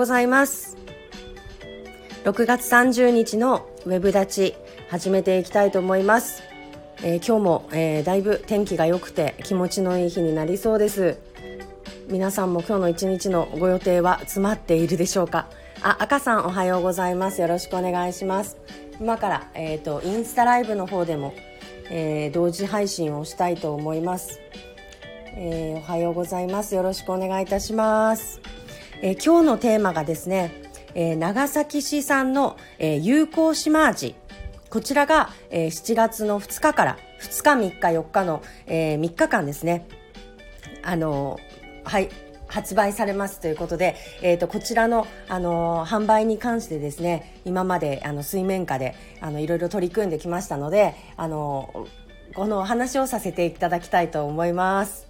ございます。6月30日のウェブ立ち始めていきたいと思います、えー、今日も、えー、だいぶ天気が良くて気持ちのいい日になりそうです。皆さんも今日の一日のご予定は詰まっているでしょうか？あ、赤さんおはようございます。よろしくお願いします。今から、えっ、ー、とインスタライブの方でも、えー、同時配信をしたいと思います、えー、おはようございます。よろしくお願いいたします。えー、今日のテーマがですね、えー、長崎市産の、えー、有効島味こちらが、えー、7月の2日から2日3日4日の、えー、3日間ですねあのはい発売されますということで、えーと、こちらの、あの販売に関してですね今まであの水面下であのいろいろ取り組んできましたのであのこのお話をさせていただきたいと思います。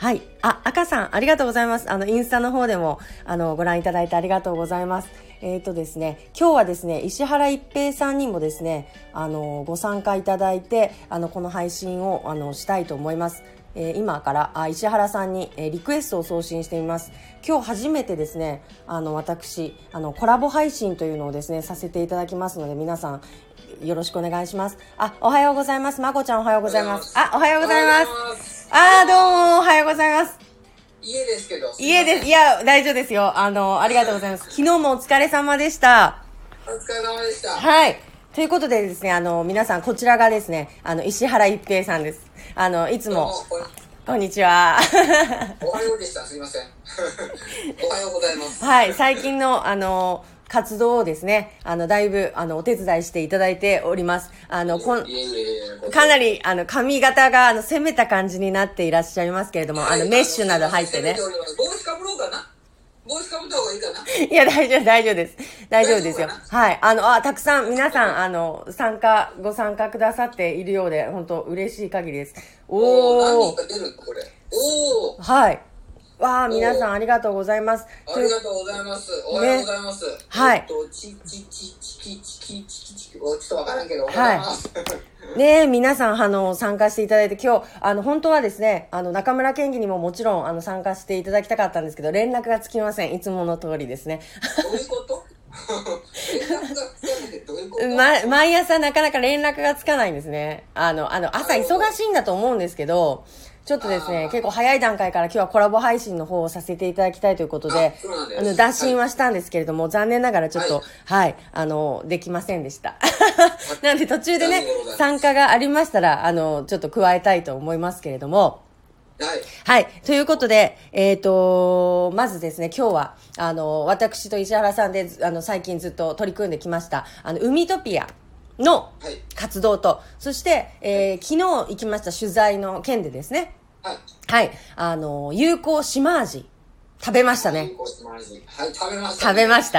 はい。あ、赤さん、ありがとうございます。あの、インスタの方でも、あの、ご覧いただいてありがとうございます。えっ、ー、とですね、今日はですね、石原一平さんにもですね、あの、ご参加いただいて、あの、この配信を、あの、したいと思います。えー、今からあ石原さんに、えー、リクエストを送信してみます今日初めてですねあの私あのコラボ配信というのをですねさせていただきますので皆さんよろしくお願いしますあおはようございますまこちゃんおはようございますあおはようございますあー、どうも、おはようございます。家ですけど。家です。いや、大丈夫ですよ。あの、ありがとうございます。昨日もお疲れ様でした。お疲れ様でした。はい。ということでですね、あの、皆さん、こちらがですね、あの、石原一平さんです。あの、いつも、こんにちは。おはようでした。すいません。おはようございます。はい。最近の、あの、活動をですね、あの、だいぶ、あの、お手伝いしていただいております。あの、こん、かなり、あの、髪型が、あの、攻めた感じになっていらっしゃいますけれども、あの、メッシュなど入ってね。帽子かぶろうかな？帽子かぶった方がいいかな？いや、大丈夫、大丈夫です。大丈夫ですよ。はい。あの、あ、たくさん、皆さん、あの、参加、ご参加くださっているようで、本当嬉しい限りです。おー。何人か出るこれ。おー。はい。わあ、皆さんありがとうございます。ありがとうございます。おはようございます。ね、はい。ちちちちきちきちきちき、ちょっとわからんけど、はい。ね皆さん、あの、参加していただいて、今日、あの、本当はですね、あの、中村県議にももちろん、あの、参加していただきたかったんですけど、連絡がつきません。いつもの通りですね。どういうことま、毎朝なかなか連絡がつかないんですね。あの、あの、朝忙しいんだと思うんですけど、ちょっとですね、結構早い段階から今日はコラボ配信の方をさせていただきたいということで、あの、打診はしたんですけれども、はい、残念ながらちょっと、はい、はい、あの、できませんでした。なので途中でね、参加がありましたら、あの、ちょっと加えたいと思いますけれども、はい。はい。ということで、えっ、ー、と、まずですね、今日は、あの、私と石原さんで、あの、最近ずっと取り組んできました、あの、海トピア。の活動と、はい、そして、えー、昨日行きました取材の件でですね、はい。はい。あの、有効島味、食べましたね。有効島味。はい、食べました、ね、食べました。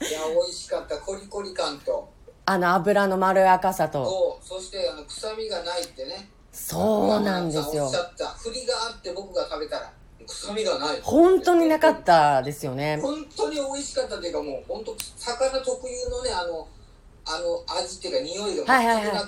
いや、美味しかった。コリコリ感と。あの、油のまろやかさと。そう。そして、あの、臭みがないってね。そうなんですよ。おっしゃった。振りがあって僕が食べたら。臭みがない。本当になかったですよね。本当に美味しかったっていうかもう、本当魚特有のね、あの、あの、味っていうか匂いが全くなくて、はいはいはい、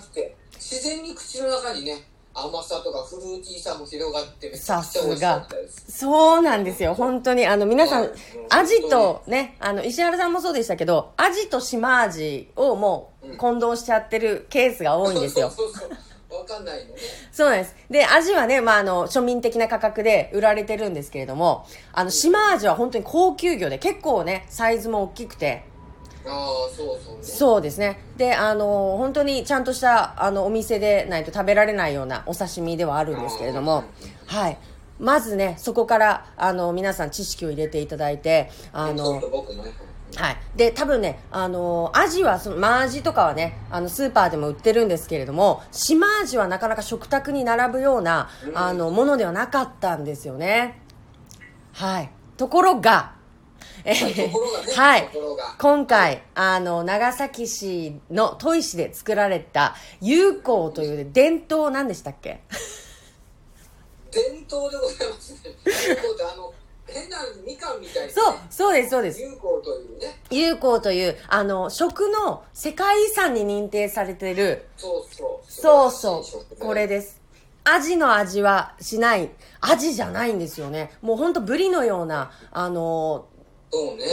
自然に口の中にね、甘さとかフルーティーさも広がってさすが。そうなんですよ。本当にあの皆さん、アジとねあの石原さんもそうでしたけどアジと島味をもう混同しちゃってるケースが多いんですよ、そうそうそうわかんないのね。そうなんです。で、アジはね、まあ、あの、庶民的な価格で売られてるんですけれども、あの、島アジは本当に高級魚で、結構ね、サイズも大きくて、そうそう、ね、そうですねであの本当にちゃんとしたあのお店でないと食べられないようなお刺身ではあるんですけれどもはいまずねそこからあの皆さん知識を入れていただいてあのはい。で、多分ね、あのー、アジは、その、マアジとかはね、あの、スーパーでも売ってるんですけれども、島アジはなかなか食卓に並ぶような、あの、ものではなかったんですよね。はい。ところが、えー、はい。今回、あの、長崎市の戸井市で作られた、友好という伝統何でしたっけ？伝統でございますね。友好ってあの、変なみかんみたいな、ね、そう、そうです、そうです。友好というね。友好という、あの、食の世界遺産に認定されている。そうそう。そうそう。これです。アジの味はしない。アジじゃないんですよね。もうほんとブリのような、あの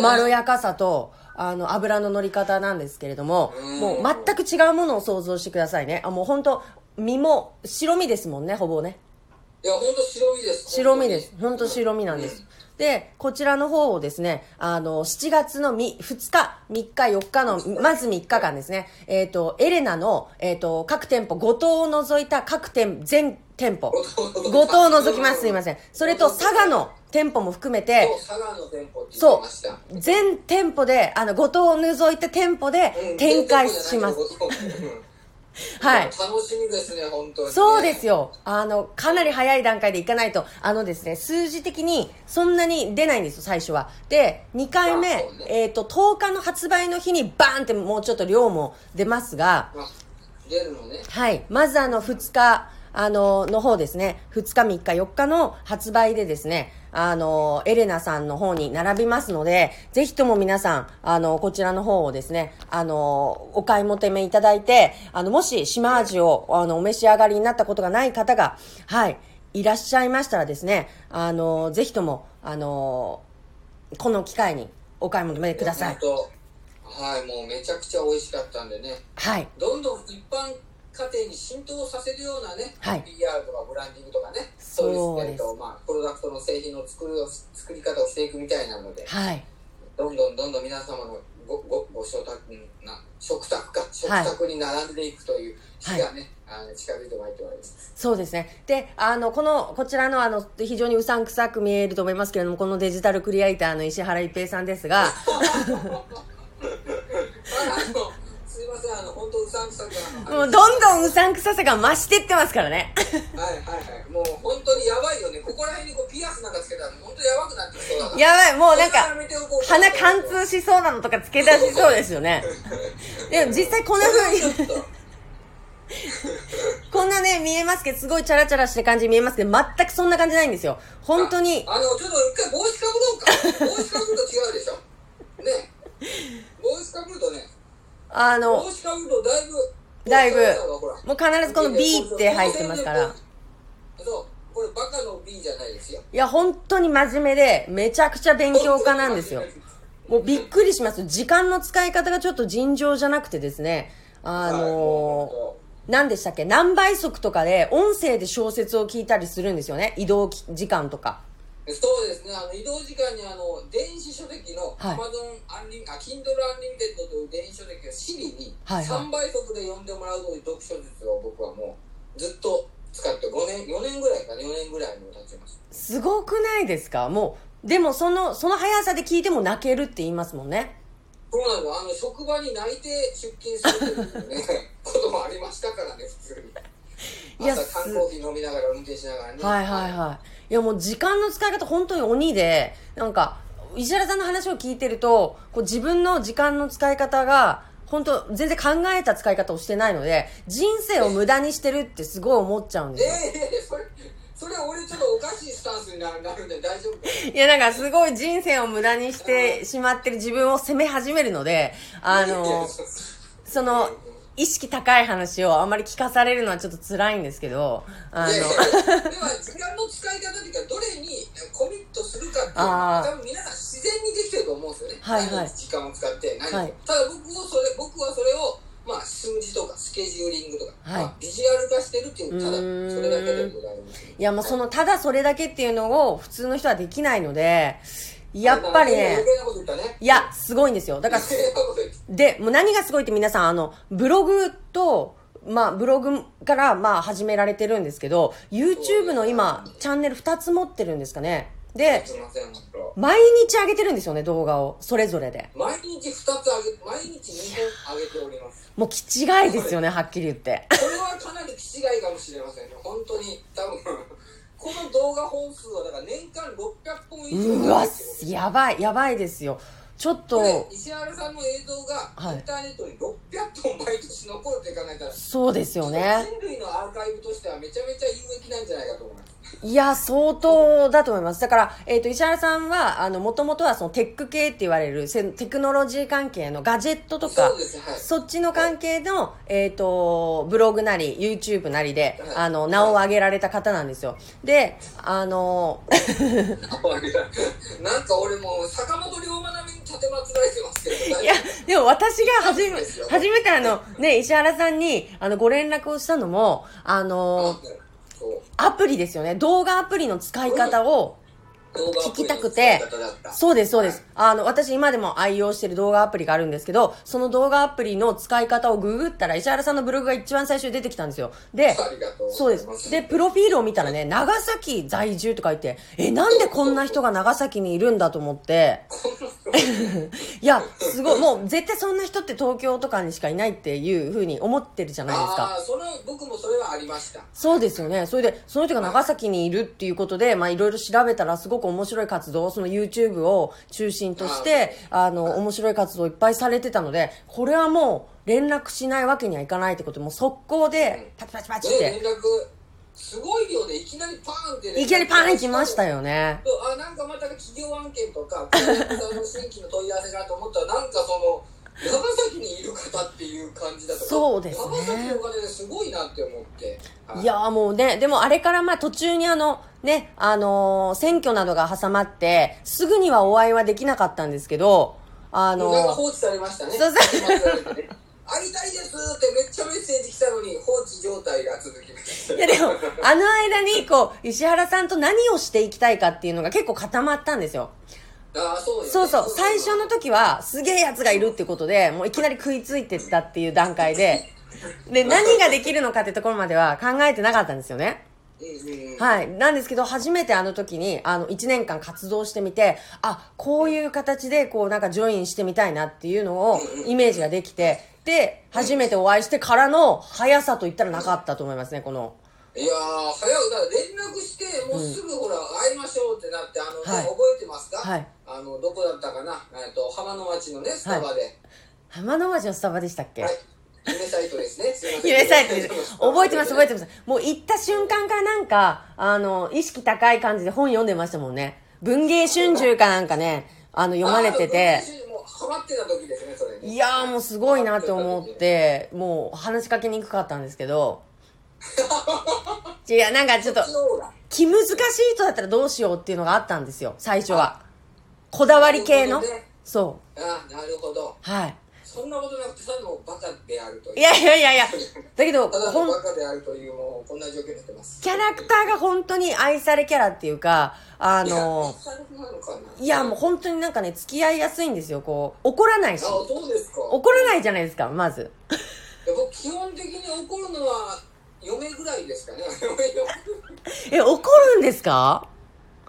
まろやかさと、あの、油の乗り方なんですけれども、もう全く違うものを想像してくださいね。あ、もう本当身も白身ですもんね、ほぼね。いや、本当白身です。白身です。本当白身なんです。うんで、こちらの方をですね、あの、7月の2日、3日、4日の、まず3日間ですね、えっ、ー、と、エレナの、えっ、ー、と、各店舗、5島を除いた各店、全店舗、5島を除きます、すいません。それと、佐賀の店舗も含めて、そう、全店舗で、あの、5島を除いた店舗で展開します。はい。楽しみですね、本当に、ね、そうですよ。あの、かなり早い段階でいかないと、あのですね、数字的にそんなに出ないんですよ、最初は。で、2回目、ね、えっ、ー、と、10日の発売の日にバーンってもうちょっと量も出ますが、出るのね。はい。まずあの、2日、あの、の方ですね、2日、3日、4日の発売でですね、あの、エレナさんの方に並びますので、ぜひとも皆さん、あの、こちらの方をですね、あの、お買い求めいただいて、あの、もし島味を、あの、お召し上がりになったことがない方が、はい、いらっしゃいましたらですね、あの、ぜひとも、あの、この機会にお買い求めください。はい、もうめちゃくちゃ美味しかったんでね。はい。どんどん一般家庭に浸透させるようなね、はい、PR とかブランディングとかね、そういう、えっとまあ、プロダクトの製品の作る作り方をしていくみたいなので、はい、どんどんどんどん皆様のごごご食卓な食卓か食卓に並んでいくという日がね、はい、あの近づいてまいっております。そうですね。であのこのこちらのあの非常にうさんくさく見えると思いますけれどもこのデジタルクリエイターの石原一平さんですが もうどんどんうさんくささが増してってますからねはいはいはいもう本当にやばいよねここら辺にこうピアスなんかつけたら本当やばくなってきそうだやばいもうなんか鼻貫通しそうなのとかつけ出しそうですよね でも実際こんなふうに こんなね、見えますけど、すごいチャラチャラして感じに見えますけど、全くそんな感じないんですよ。本当に。あの、ちょっと一回帽子かぶろうか。帽子かぶると違うでしょ。ね。帽子かぶるとね、あの、だいぶ、もう必ずこの B って入ってますから。そう、これバカの B じゃないですよ。いや、本当に真面目で、めちゃくちゃ勉強家なんですよ。もうびっくりします。時間の使い方がちょっと尋常じゃなくてですね、あのー、何でしたっけ？何倍速とかで音声で小説を聞いたりするんですよね。移動時間とか。そうですね、あの移動時間にあの電子書籍の Amazon アンリあ Kindle Unlimited という電子書籍を Siri に3倍速で読んでもらうという読書術を僕はもうずっと使って5年、4年ぐらいかね、4年ぐらいも経ちます。すごくないですか？もう、でもその、その速さで聞いても泣けるって言いますもんね。そうなの、あの、職場に泣いて出勤するというね、こともありましたからね、普通に。朝缶コーヒー飲みながら運転しながらね。はいはいはい。いやもう時間の使い方本当に鬼で、なんか、石原さんの話を聞いてると、こう自分の時間の使い方が、本当全然考えた使い方をしてないので、人生を無駄にしてるってすごい思っちゃうんですよ。ええー、それ、それ俺ちょっとおかしいスタンスになるんで大丈夫いやなんかすごい人生を無駄にしてしまってる自分を責め始めるので、あの、その、意識高い話をあんまり聞かされるのはちょっと辛いんですけど、あの。では、時間の使い方というか、どれにコミットするかっていうのは、多分皆さん自然にできてると思うんですよね。はいはい。時間を使って何、はい、ただ僕はそれ、僕はそれを、まあ、数字とかスケジューリングとか、はいまあ、ビジュアル化してるっていう、ただ、それだけでございます。いや、もうその、ただそれだけっていうのを普通の人はできないので、やっぱりね、いや、すごいんですよ。だから、で、もう何がすごいって皆さん、あの、ブログと、まあ、ブログからまあ始められてるんですけど、YouTube の今、チャンネル2つ持ってるんですかね。で、毎日上げてるんですよね、動画を。それぞれで。毎日2つ上げ、毎日2本上げております。もう、気違いですよね、はっきり言って。これはかなり気違いかもしれませんね。本当に、多分。この動画本数はだから年間600本以上うわやばいやばいですよちょっと。石原さんの映像がインターネットに600本毎年残るって考えたらそうですよね。人類のアーカイブとしてはめちゃめちゃ有益なんじゃないかと思いますいや、相当だと思います。だから、えっ、ー、と、石原さんは、あの、もともとはそのテック系って言われる、テクノロジー関係のガジェットとか、そはい、っちの関係の、はい、えっ、ー、と、ブログなり、YouTube なりで、はい、あの、名を挙げられた方なんですよ。で、あの、なんか俺もう、坂本龍馬並みに立てまつられてますけど、いや、でも私が初め、初めてあの、ね、石原さんに、あの、ご連絡をしたのも、あの、アプリですよね。動画アプリの使い方を、聞きたくて、そうです、そうです。あの、私今でも愛用してる動画アプリがあるんですけど、その動画アプリの使い方をググったら、石原さんのブログが一番最初に出てきたんですよ。で、そうです。で、プロフィールを見たらね、長崎在住とか言って、え、なんでこんな人が長崎にいるんだと思って、いや、すごい、もう絶対そんな人って東京とかにしかいないっていうふうに思ってるじゃないですか。あその、僕もそれはありました。そうですよね。それで、その人が長崎にいるっていうことで、まあいろいろ調べたらすごく面白い活動、その YouTube を中心として、あの、面白い活動いっぱいされてたので、これはもう連絡しないわけにはいかないってことで、もう速攻で、パチパチパチって。連絡すごいよね、いきなりパーンって、ね、いきなりパーン来ましたよね。あ、なんかまた企業案件とか、の新規の問い合わせかと思ったら、なんかその、長崎にいる方っていう感じだとそうですね。長崎のお金ですごいなって思って、はい、いやもうねでもあれからまあ途中にあのねあのー、選挙などが挟まってすぐにはお会いはできなかったんですけどあのー、放置されましたね。そうそう 会いたいですってめっちゃメッセージ来たのに放置状態が続きました。いやでもあの間にこう石原さんと何をしていきたいかっていうのが結構固まったんですよ。そうね、そうそう。最初の時は、すげえ奴がいるってことで、もういきなり食いついてったっていう段階で、で、何ができるのかってところまでは考えてなかったんですよね。はい。なんですけど、初めてあの時に、あの、1年間活動してみて、あ、こういう形で、こう、なんかジョインしてみたいなっていうのを、イメージができて、で、初めてお会いしてからの速さと言ったらなかったと思いますね、この。いやー、早く、だから連絡して、もうすぐほら、会いましょうってなって、あのね、はい、覚えてますか？はい。あの、どこだったかな、えっと、浜の町のね、スタバで。はい、浜の町のスタバでしたっけ？はい。夢サイトですね。夢 サイトです。覚えてます、覚えてます。もう行った瞬間からなんか、あの、意識高い感じで本読んでましたもんね。文芸春秋かなんかね、あの、読まれてて。ハマってた時ですね、それ、いやーもうすごいなって思って、もう話しかけにくかったんですけど、違う、なんかちょっと、気難しい人だったらどうしようっていうのがあったんですよ、最初は。こだわり系の。ね、そう。あ、なるほど。はい。そんなことなくて、ただのバカであるという。いやいやいやいや。だけど、ただのバカであるという、もう、こんな状況になってます。キャラクターが本当に愛されキャラっていうか、あの、いや、もう本当になんかね、付き合いやすいんですよ、こう。怒らないし。あ、そうですか。怒らないじゃないですか、まず。僕、基本的に怒るのは、嫁ぐらいですかね え怒るんですか？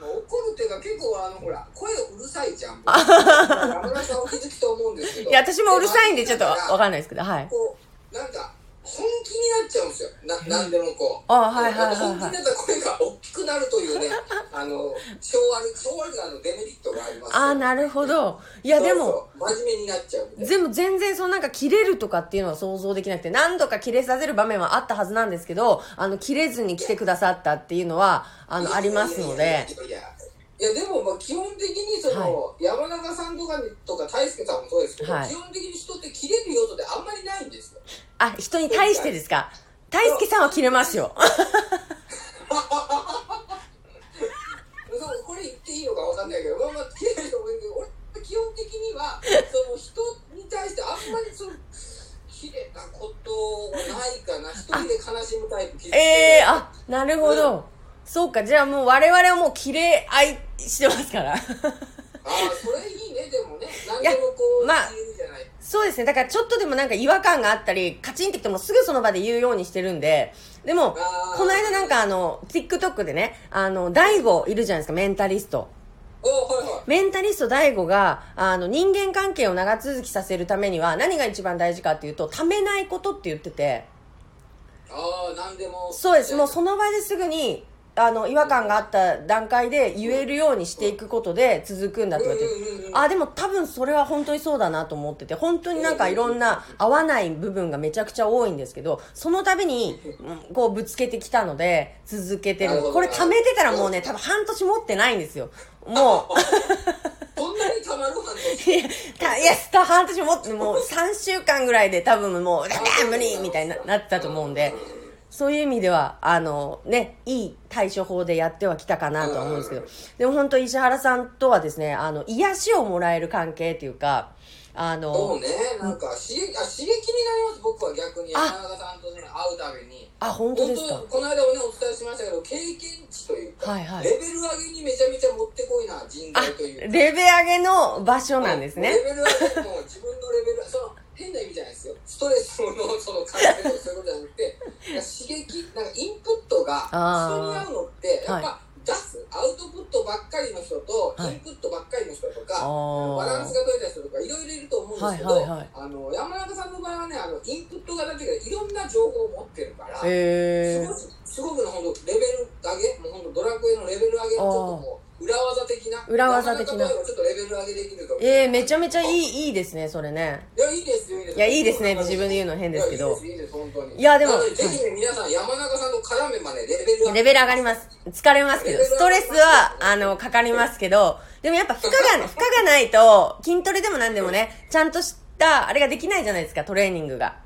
怒るっていうか結構あのほら声うるさいじゃん。山田さんお気づきと思うんですけど。いや私もうるさいんでちょっとわかんないですけどはい。こうなんか本気になっちゃうんですよ。な何でもこう。あはいはいはい、はい、本気になったら声が大きくなるというね あの昭和昭和のデメリットがありますあなるほど。いやでも真面目になっちゃうでも全然そのなんか切れるとかっていうのは想像できなくて何度か切れさせる場面はあったはずなんですけどあの切れずに来てくださったっていうのはあのありますので。いやでもまあ基本的にその、はい、山中さんとかとか大輔さんもそうですけど、はい、基本的あ、人に対してですか？大輔さんは切れますよ。これ言っていいのかわかんないけど、まあまあ、切れる人もいるけど、俺、基本的には、その人に対してあんまりその、切れたことないかな。一人で悲しむタイプ。ええー、あ、なるほど。うん、そうか、じゃあもう我々はもう切れ合いしてますから。ああ、それいいね、でもね。何でもこう、まあ、そうですね。だからちょっとでもなんか違和感があったり、カチンってきてもすぐその場で言うようにしてるんで、でも、この間なんかあの、TikTok でね、あの、大悟いるじゃないですか、メンタリスト。メンタリスト DAIGO が、あの、人間関係を長続きさせるためには、何が一番大事かっていうと、ためないことって言ってて。ああ、なんでも。そうです。もうその場ですぐに、あの違和感があった段階で言えるようにしていくことで続くんだって言われて、あでも多分それは本当にそうだなと思ってて本当になんかいろんな合わない部分がめちゃくちゃ多いんですけどその度にこうぶつけてきたので続けてる。これ貯めてたらもうね多分半年持ってないんですよ。もう。そんなにたまる半年いや、たいや、半年も、もう3週間ぐらいで多分もう、ダメ無理みたいになったと思うんで、そういう意味では、あの、ね、いい対処法でやってはきたかなとは思うんですけど、でも本当石原さんとはですね、あの、癒しをもらえる関係っていうか、あの、そうね、なんか刺激あ刺激になります、僕は逆に、山中さんとね、会うたびに。あ、本当ですか？この間もね、お伝えしましたけど、経験値というか、はいはい、レベル上げにめちゃめちゃもってこいな人材というレベル上げの場所なんですね。レベル上げも自分のレベル、その、変な意味じゃないですよ。ストレスのその感じとかそういうことじゃなくて、刺激、なんかインプットが人に合うのって、やっぱ、出すアウトプットばっかりの人と、インプットばっかりの人とか、バランスが取れた人とかいろいろいると思うんですけど、あの山中さんの場合はねあのインプット型っていうかいろんな情報を持ってるから、すごくすごくの本当レベル上げもう本当ドラクエのレベル上げのちょっともう裏技的な？裏技的な。ちょっとレベル上げできるえー、めちゃめちゃいいいいですねそれね。いやいいですよいいですいやいいですね自分で言うの変ですけど。いいです本当に。いやでもぜひね皆さん山中さんと絡めばねレベルレベル上がります。疲れますけどストレスはあのかかりますけどでもやっぱ負荷が負荷がないと筋トレでも何でもねちゃんとしたあれができないじゃないですかトレーニングが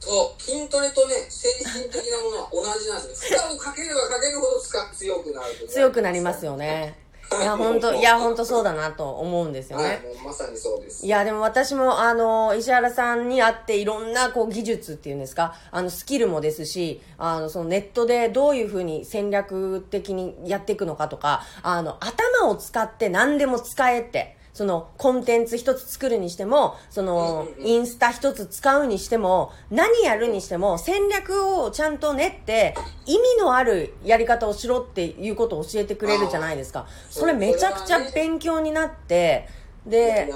そう筋トレとね精神的なものは同じなんですよ負荷をかければかけるほど強くなる強くなりますよね いや、本当いや、本当そうだなと思うんですよね。はい、まさにそうです。いや、でも私も、あの、石原さんに会っていろんな、こう、技術っていうんですか、あの、スキルもですし、あの、そのネットでどういうふうに戦略的にやっていくのかとか、あの、頭を使って何でも使えって、そのコンテンツ一つ作るにしても、そのインスタ一つ使うにしても、何やるにしても戦略をちゃんと練って意味のあるやり方をしろっていうことを教えてくれるじゃないですか。それめちゃくちゃ勉強になって、で、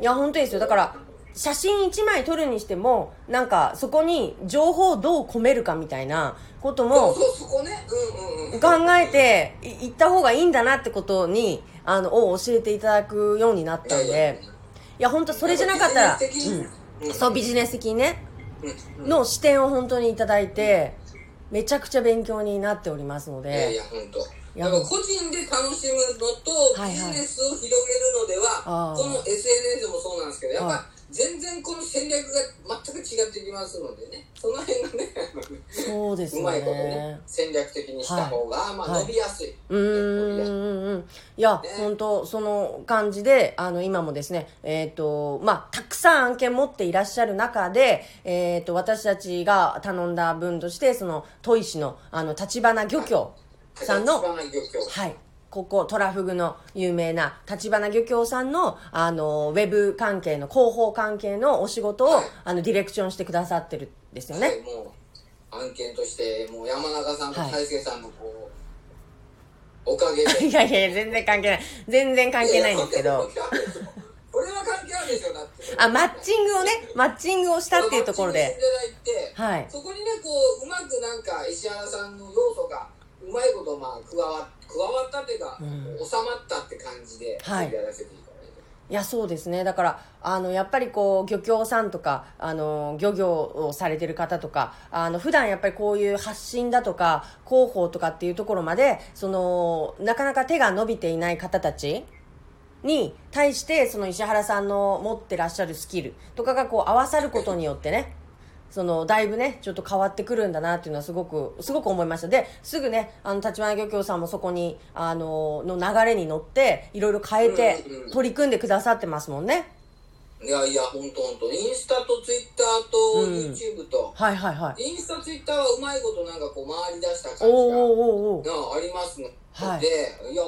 いや本当ですよ。だから写真1枚撮るにしてもなんかそこに情報をどう込めるかみたいなことも考えていった方がいいんだなってことにあのを教えていただくようになったんで。いや本当それじゃなかったら、うん、そうビジネス的にね。の視点を本当にいただいてめちゃくちゃ勉強になっておりますので。いやいや本当。や。個人で楽しむのとビジネスを広げるのでは、はいはい、この SNS もそうなんですけどやっぱ、全然この戦略が全く違ってきますのでね。その辺がねそうですね。うまいことね戦略的にした方が、はい、まあ、伸びやすい、はい、うんいや、ね、本当その感じであの今もですねえっ、ー、とまあたくさん案件持っていらっしゃる中で、えっ、ー、と私たちが頼んだ分としてその砥石のあの立花漁協さんの、はいここ、トラフグの有名な立花漁協さんの、あの、ウェブ関係の、広報関係のお仕事を、はい、あの、ディレクションしてくださってるんですよね。はい、もう、案件として、もう山中さんと大輔さんのこう、はい、おかげで。いやいや、全然関係ない。全然関係ないんですけど。これは関係あるでしょ、だって。あ、マッチングをね、マッチングをしたっていうところで。はい。そこにね、こう、うまくなんか、石原さんの要素が、うまいことまあ加わ加わったっていうか、うん、収まったって感じでやらせていいからね、いやそうですね。だからあのやっぱりこう漁協さんとかあの漁業をされてる方とかあの普段やっぱりこういう発信だとか広報とかっていうところまでそのなかなか手が伸びていない方たちに対してその石原さんの持ってらっしゃるスキルとかがこう合わさることによってねそのだいぶねちょっと変わってくるんだなっていうのはすごくすごく思いました。ですぐねあの立花漁協さんもそこにあのの流れに乗っていろいろ変えて取り組んでくださってますもんね、いやいや本当本当インスタとツイッターと YouTube と、うん、はいはいはい。インスタツイッターはうまいことなんかこう回り出した感じがありますの。で、はい、いや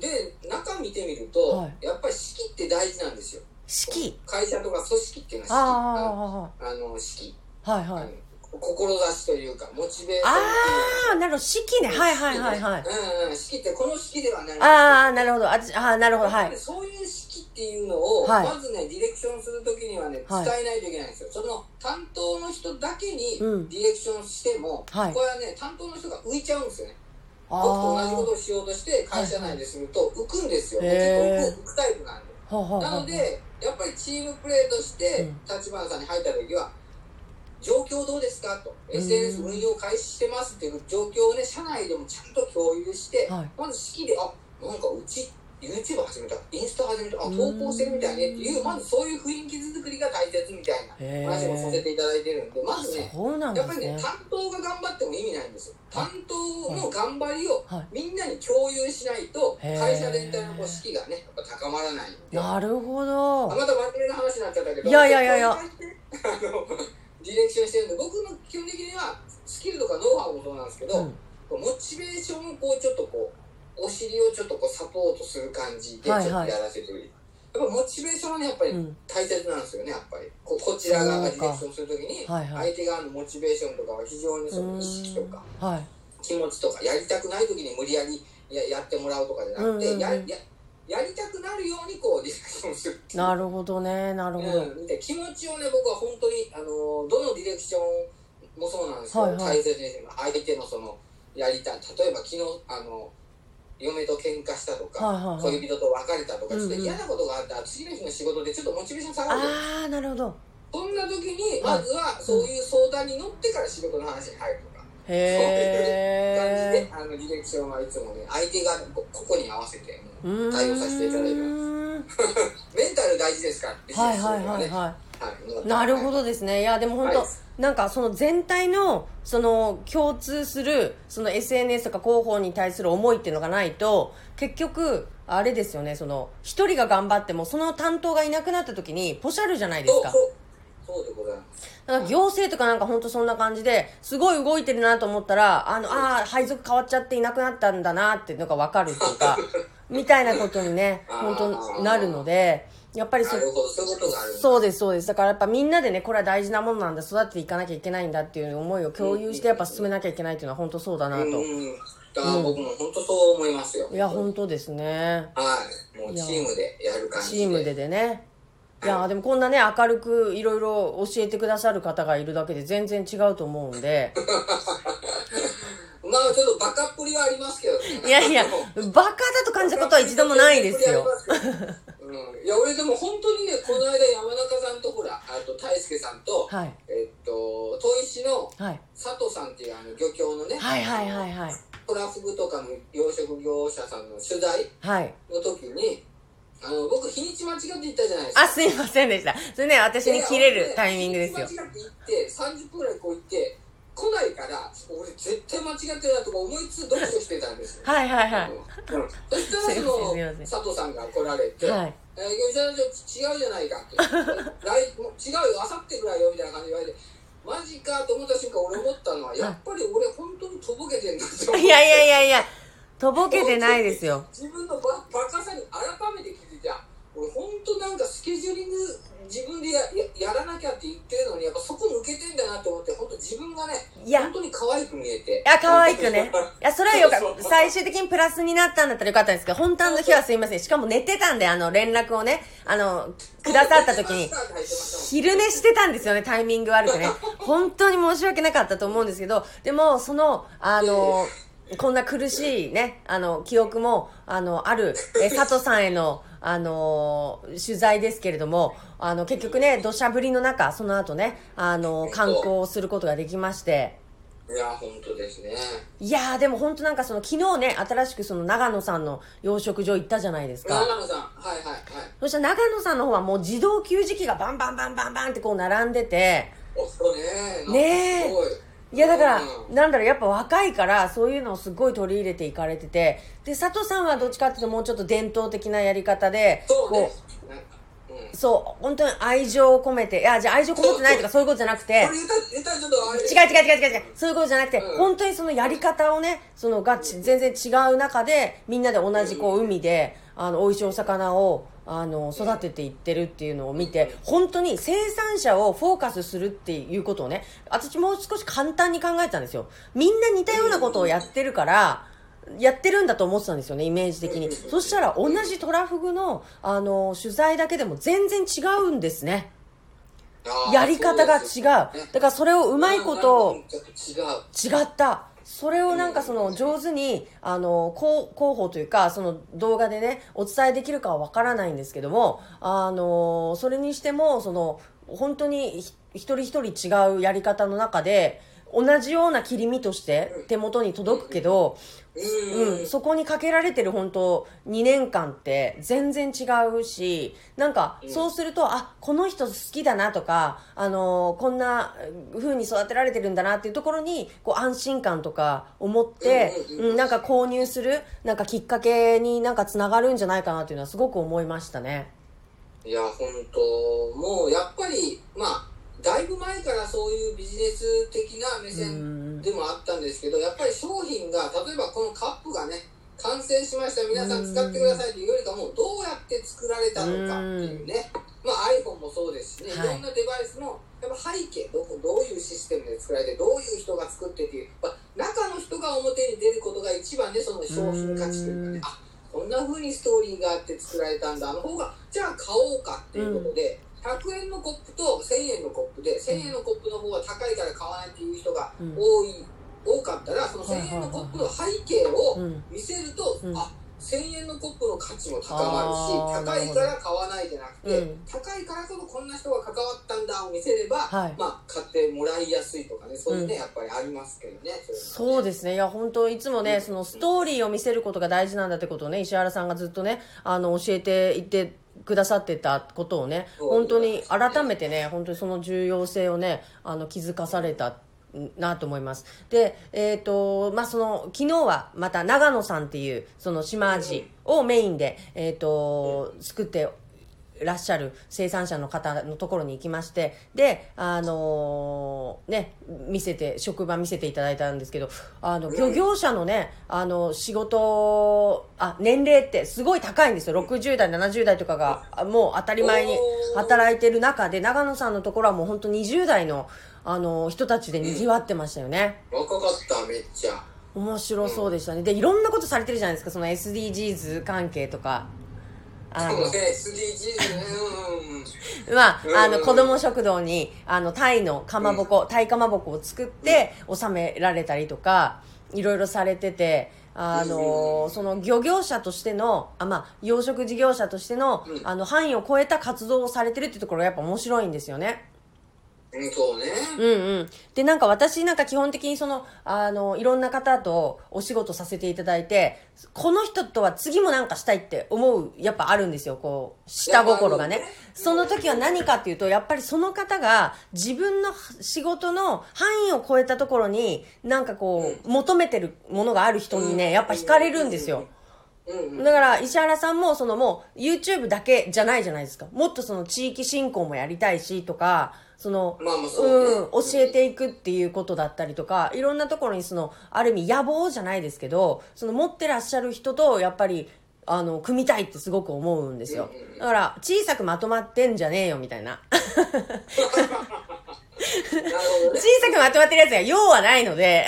で中見てみると、はい、やっぱり式って大事なんですよ式。会社とか組織っていうのは式。あの式。はいはい。志というかモチベーションああなるほど式ねはいはいはいはい。うん式ってこの式ではない。ああなるほど。ああなるほど。はい。そういう式っていうのを、はい、まずねディレクションするときにはね伝えないといけないんですよ、はい、その担当の人だけにディレクションしても、うん、これはね担当の人が浮いちゃうんですよね。僕と同じことをしようとして会社内ですると浮くんですよ、結構浮くタイプなんで、はははなのでやっぱりチームプレーとして立花さんに入った時は状況どうですか？と。SNS 運用開始してますっていう状況をね社内でもちゃんと共有して、はい、まず式であなんかうち YouTube 始めたインスタ始めたあ投稿してるみたいねっていうまずそういう雰囲気作りが大切みたいな話もさせていただいてるんでまずね、ね、やっぱりね担当が頑張っても意味ないんですよ。担当の頑張りをみんなに共有しないと会社全体の士気がねやっぱ高まらないなるほど。また真面目な話になっちゃったけどいやいやいやいや。ディレクションしてるんで僕の基本的にはスキルとかノウハウもそうなんですけど、うん、モチベーションをこうちょっとこうお尻をちょっとこうサポートする感じでちょっとやらせてる、はいはい、やっぱモチベーションはねやっぱり大切なんですよね、やっぱり。ここちら側がディレクションするときに相手側のモチベーションとかは非常にその意識とか気持ちとかやりたくない時に無理やりややってもらうとかじゃなくて、やややりたくなるようにこうディレクションするなるほどねなるほど、うん、で気持ちをね僕は本当にあのどのディレクションもそうなんですけど、はいはい、大切に相手のそのやりたい。例えば昨日あの嫁と喧嘩したとか、はいはいはい、恋人と別れたとか、ちょっと嫌なことがあったら、次の日の仕事でちょっとモチベーション下がるああなるほど。そんな時にまずはそういう相談に乗ってから仕事の話に入るとか、そういう感じであのディレクションはいつもね相手がここに合わせて対応させていただいてます。メンタル大事ですから、はいはいはいはいはい、なるほどですね。い。やでも本当、はい、なんかその全体のその共通するその SNS とか広報に対する思いっていうのがないと結局あれですよね。その一人が頑張ってもその担当がいなくなった時にポシャルじゃないですか。そうでございます。だから行政とかなんか本当そんな感じですごい動いてるなと思ったらあのあ配属変わっちゃっていなくなったんだなっていうのが分かるっていうかみたいなことにね 本当なるのでやっぱりそそうですそうです。だからやっぱみんなでねこれは大事なものなんだ育てていかなきゃいけないんだっていう思いを共有してやっぱ進めなきゃいけないっていうのは本当そうだなと、うん、だ僕も本当そう思いますよ、いや本当ですね。はい。もうチームでやる感じチームででね。いやでもこんなね明るくいろいろ教えてくださる方がいるだけで全然違うと思うんで まあちょっとバカっぷりはありますけど、ね、いやいやバカだと感じたことは一度もないですよ。うん、いや俺でも本当にねこの間山中さんとほらあと大輔さんと、はい、えっと砥石の佐藤さんっていうあの漁協のね、はいはいはいはい。トラフグとかの養殖業者さんの取材の時に、あの僕日にち間違って言ったじゃないですか。あすいませんでした。それね私に切れるタイミングですよ、日にち間違って言って30分ぐらいこう言って来ないから俺絶対間違ってるなとか思いつつ読書してたんですはいはいはい、うん、そしたらその佐藤さんが来られて「はいえー、違うじゃないか」って「来違うよあさってぐらいよ」みたいな感じで言われてマジかと思った瞬間俺思ったのはやっぱり俺本当にとぼけてんだって。いやいやいやいやとぼけてないですよ。自分のババカさに改めて気づいた俺本当なんかスケジューリング自分でややらなきゃって言ってるのにやっぱそこ抜けてんだなと思って本当自分がねいや本当に可愛く見えていや可愛くね。いやそれはよかった。最終的にプラスになったんだったらよかったんですけど本当の日はすいません。しかも寝てたんであの連絡をねあのくださった時に昼寝してたんですよねタイミング悪くね。本当に申し訳なかったと思うんですけどでもそのあのこんな苦しいね、あの、記憶も、あの、ある、え、佐藤さんへの、あのー、取材ですけれども、あの、結局ね、土砂降りの中、その後ね、あの、観光することができまして、いや、本当ですね。いやでも本当なんかその、昨日ね、新しくその長野さんの養殖場行ったじゃないですか。長野さん。はいはいはい。そしたら長野さんの方はもう自動給餌器がバンバンバンバンバンってこう並んでて、おそうね。ねえ。いやだから、うん、なんだろうやっぱ若いからそういうのをすごい取り入れていかれててで佐藤さんはどっちかっていうともうちょっと伝統的なやり方でこう、うん、そう本当に愛情を込めて。いやじゃあ愛情込めてないとかそういうことじゃなくて。違う違う違う違う違う。そういうことじゃなくて、うん、本当にそのやり方をねそのが全然違う中でみんなで同じこう海であの美味しいお魚をあの育てていってるっていうのを見て本当に生産者をフォーカスするっていうことをね私もう少し簡単に考えたんですよ。みんな似たようなことをやってるからやってるんだと思ってたんですよねイメージ的に。そしたら同じトラフグのあの取材だけでも全然違うんですね。やり方が違う。だからそれをうまいこと違った。それをなんかその上手にあの広報というかその動画でねお伝えできるかはわからないんですけどもあのそれにしてもその本当に一人一人違うやり方の中で同じような切り身として手元に届くけど、うん、そこにかけられてる本当2年間って全然違うし、なんかそうすると、あ、この人好きだなとか、あのー、こんな風に育てられてるんだなっていうところに、こう安心感とか思って、うん、なんか購入する、なんかきっかけになんかつながるんじゃないかなっていうのはすごく思いましたね。いや、本当。もうやっぱり、まあ、だいぶ前からそういうビジネス的な目線でもあったんですけど、やっぱり商品が、例えばこのカップがね、完成しました、皆さん使ってくださいというよりかも、どうやって作られたのかっていうね、まあ iPhone もそうですしね、い。ろんなデバイスのやっぱ背景どこ、どういうシステムで作られて、どういう人が作ってっていう、まあ、中の人が表に出ることが一番ね、その商品価値というかね、あこんな風にストーリーがあって作られたんだ、あの方が、じゃあ買おうかっていうことで、100円のコップと1000円のコップで1000円のコップの方が高いから買わないっていう人が多い、多かったらその1000円のコップの背景を見せると、あ1000円のコップの価値も高まるし高いから買わないじゃなくて、うん、高いからこそこんな人が関わったんだを見せれば、はい、まあ買ってもらいやすいとかねそういうね、うん、やっぱりありますけどねそうですね。いや本当いつもね、うん、そのストーリーを見せることが大事なんだってことをね石原さんがずっとねあの教えていてくださってたことをね、本当に改めてね、本当にその重要性をね、あの気づかされたなと思います。で、えっ、ー、と、まあ、その、昨日はまた長野さんっていう、その島味をメインで、えっ、ー、と、作ってらっしゃる生産者の方のところに行きまして、で、あのー、ね、見せて、職場見せていただいたんですけど、あの、漁業者のね、あの、仕事、あ、年齢ってすごい高いんですよ。60代、70代とかが、もう当たり前に働いてる中で、長野さんのところはもう本当20代の、あの、人たちで賑わってましたよね。若かった、めっちゃ。面白そうでしたね。で、いろんなことされてるじゃないですか、その SDGs 関係とか。あの、まあ、あの、子供食堂に、あの、タイのかまぼこ、タイかまぼこを作って収められたりとか、いろいろされてて、あの、その漁業者としての、あ、まあ、養殖事業者としての、あの、範囲を超えた活動をされてるっていうところがやっぱ面白いんですよね。そうね。うんうん。で、なんか私なんか基本的にその、あの、いろんな方とお仕事させていただいて、この人とは次もなんかしたいって思う、やっぱあるんですよ、こう、下心がね。その時は何かっていうと、やっぱりその方が自分の仕事の範囲を超えたところに、なんかこう、求めてるものがある人にね、やっぱ惹かれるんですよ。だから、石原さんも、そのもう、YouTube だけじゃないじゃないですか。もっとその地域振興もやりたいし、とか、その、まあまあそうね、うん、教えていくっていうことだったりとか、いろんなところにその、ある意味野望じゃないですけど、その持ってらっしゃる人と、やっぱり、あの、組みたいってすごく思うんですよ。だから、小さくまとまってんじゃねえよ、みたいな。小さくまとまってるやつが用はないので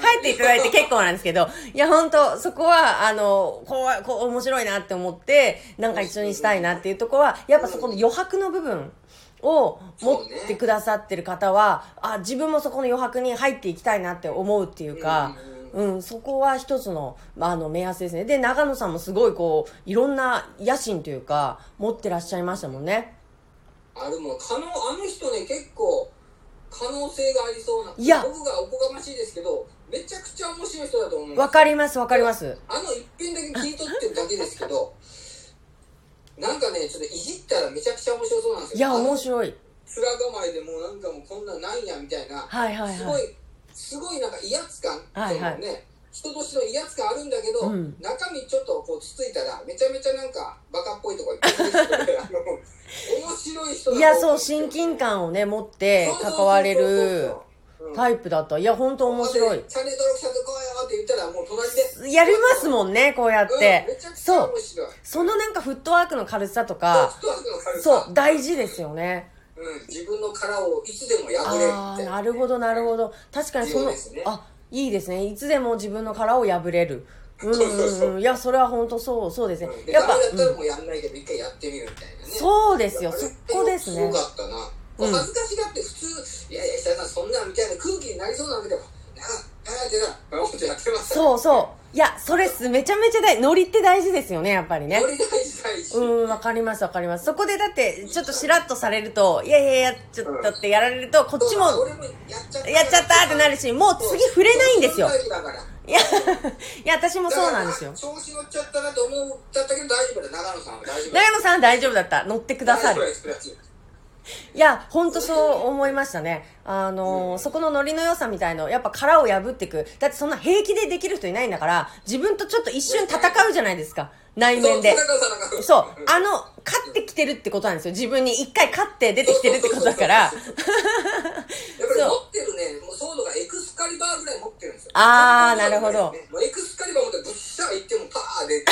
帰っていただいて結構なんですけど、いや、本当そこは、あの、こう、こう、面白いなって思って、なんか一緒にしたいなっていうところは、やっぱそこの余白の部分を持ってくださってる方は、ね、あ、自分もそこの余白に入っていきたいなって思うっていうか、うん、うん、そこは一つの、あの、目安ですね。で、長野さんもすごいこう、いろんな野心というか、持ってらっしゃいましたもんね。あ、でも、可能、あの人ね、結構、可能性がありそうな。いや、僕がおこがましいですけど、めちゃくちゃ面白い人だと思うわかります、わかります。あの一辺だけ聞い取ってるだけですけど、なんかね、ちょっといじったらめちゃくちゃ面白そうなんですよ。いや、面白い。面構えでもうなんかもうこんなんない。やみたい。な、はい。はい。はい、すごい、すごい。なんか威圧感、はい。はい、ね、人としての威圧感あるんだけど、うん、中身ちょっとこうつつい。たらめちゃめちゃなんかバカっぽい。とこい。っぱい。面白い。人い。やそう親近感をね持って関われるタイプだった。い。や、本当面白い。チャンネル登録者とこうよって言ったら、もう隣で。やりますもんね、こうやって。うん、そう。そのなんかフットワークの軽さとか、そう、大事ですよね。うん、自分の殻をいつでも破れるああ、なるほど、なるほど。確かにその、ね、あ、いいですね。いつでも自分の殻を破れる。うんうんうん。いや、それは本当そう、そうですね。うん、やっぱ。やったらもうやんないけど、一回やってみるみたいなね。そうですよ、そこですね。すごかったな。恥ずかしがって普通、いやいや、久さんそんなみたいな空気になりそうなわけでも、なそうそう。いやそれすめちゃめちゃ大事ノリって大事ですよねやっぱりね。ノリ大事大事。うんわかりますわかります。そこでだってちょっとしらっとされるといやいやいやちょっとってやられるとこっちもやっちゃった。やってなるしもう次触れないんですよ。いや いや私もそうなんですよ。調子乗っちゃったなと思ったけど大丈夫だ。長野さんは大丈夫長野さんは大丈夫だった。乗ってくださるいや、本当そう思いましたね。あのーそこのノリの良さみたいの、やっぱ殻を破っていく。だってそんな平気でできる人いないんだから、自分とちょっと一瞬戦うじゃないですか。内面で。そう。あの、勝ってきてるってことなんですよ。自分に一回勝って出てきてるってことだから。やっぱり持ってるね、もうソードがエクスカリバーぐらい持ってるんですよ。あーなるほどエクスカリバー持ってぶっしゃいってもパーで。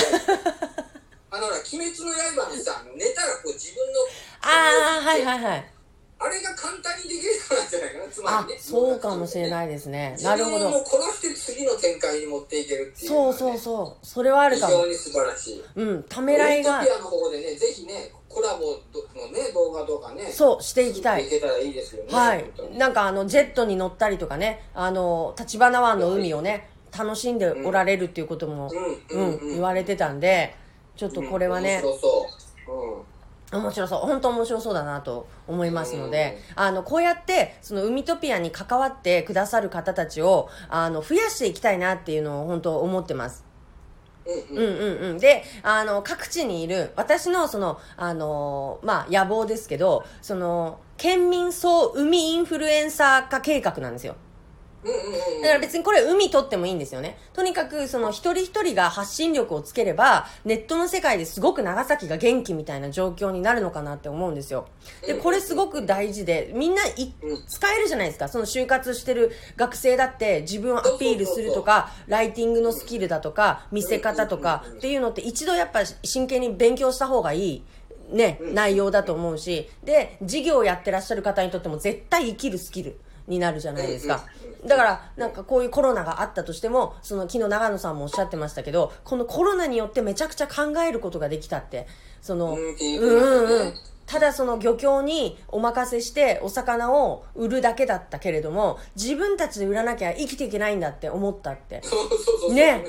あの鬼滅の刃のさ、寝たらこう自分の。ああ、はいはいはい。あれが簡単にできるからじゃないかな、つまありね。、そうかもしれないですね。なるほど。自分を殺して次の展開に持っていけるっていう、そうそうそう。それはあるかも。非常に素晴らしい。うん、ためらいがオリアの方でね、ぜひね、コラボのね、動画とかね。そう、していきたいい。けたらいいですよね。はいなんかあの、ジェットに乗ったりとかね、あの、立花湾の海をね、楽しんでおられるっていうことも、うんうんうん言われてたんで、ちょっとこれはね、面白そう。うん。面白そう本当面白そうだなと思いますので、あのこうやってその海トピアに関わってくださる方たちをあの増やしていきたいなっていうのを本当思ってますうんうんうんうんうん。で、あの、各地にいる、私のその、あの、まあ、野望ですけど、その、県民総海インフルエンサー化計画なんですよ。だから別にこれ海取ってもいいんですよね。とにかくその一人一人が発信力をつければ、ネットの世界ですごく長崎が元気みたいな状況になるのかなって思うんですよ。で、これすごく大事で、みんな使えるじゃないですか。その就活してる学生だって自分をアピールするとか、ライティングのスキルだとか、見せ方とかっていうのって一度やっぱ真剣に勉強した方がいい。ね、内容だと思うし、で、事業をやってらっしゃる方にとっても絶対生きるスキルになるじゃないですか。だから、なんかこういうコロナがあったとしても、その昨日長野さんもおっしゃってましたけど、このコロナによってめちゃくちゃ考えることができたって、その、うんううんうんうん。ただその漁協にお任せしてお魚を売るだけだったけれども、自分たちで売らなきゃ生きていけないんだって思ったって。そうそうそうそう。ね。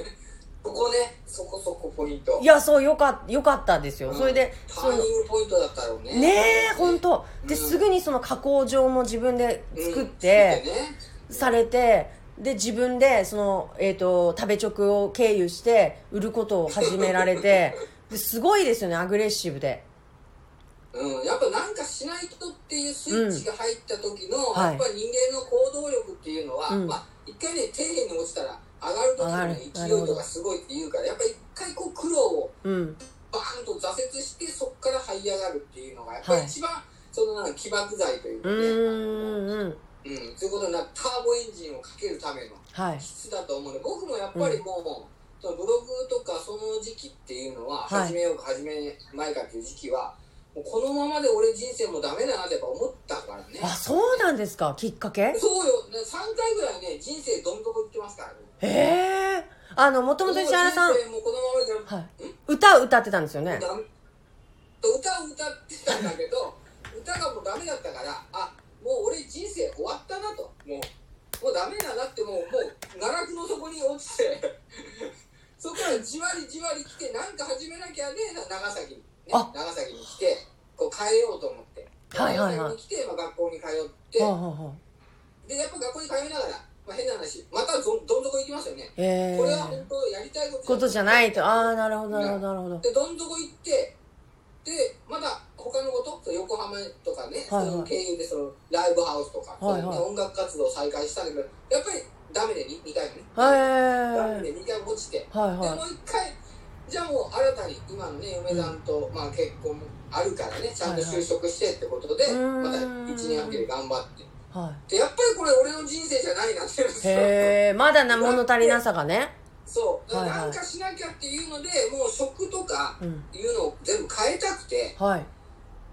ここねそこそこポイント。いや、そう、よかった、よかったですよ。それで、ターニングポイントだったろうね。ねえ、本当で、うん。すぐにその加工場も自分でうん。作って、作ねされて、で、自分で、その、えっ、と、食べ直を経由して、売ることを始められて、ですごいですよね、アグレッシブで。うん、やっぱなんかしないとっていうスイッチが入った時の、はいやっぱり人間の行動力っていうのは、うんまあ一回ね底辺に落ちたら上がる時の、ね、勢いとかすごいっていうからやっぱり一回こう苦労をうん。バーンと挫折してそこから這い上がるっていうのがやっぱり一番、そのなんか起爆剤といううかね、ーん、うん。うん、そういうことになターボエンジンをかけるためのはい。質だと思うので僕もやっぱりもう、そのブログとかその時期っていうのは、はい。始めようか始めまいかっていう時期はもうこのままで俺人生もダメだなってやっぱ思ったからね。あ、そうなんですか、きっかけ？そうよ。ね3回ぐらいね人生どん底行ってますからね。へえ。あの、もともと石原さん、人生もうこのままではい。歌を歌ってたんですよね？歌を歌ってたんだけど 歌がもうダメだったからあもう俺人生終わったなと。もうもうダメだなってもうもう奈落の底に落ちて そこからじわりじわり来てなんか始めなきゃね長崎に、ね、あ。長崎に来てこう変えようと思って。はいはいに来て、まあ、学校に通って、はあ、はあはあ、でやっぱ学校に通いながら、まあ、変な話またどどん底行きますよね。へえ。これは本当やりたいことことじゃない。と。ああ、なるほど、なるほど、なるほど。でどん底行ってでまだ他のことそう横浜とかね、はいはいそういう経由でそのライブハウスとか、はいはい音楽活動を再開したんだけどやっぱりダメで 2, 2回もね、ダメ。で2回も落ちて、はいでもうは1回じゃあもう新たに今のね嫁さんと、まあ、結婚もあるからねちゃんと就職してってことで、はいはいまたうーん1年明けで頑張ってい。はでやっぱりこれ俺の人生じゃないなって。へえ、まだな物足りなさがね。そう、はいはいなんかしなきゃっていうのでもう食とかうん。いうのを全部変えたくて、はい。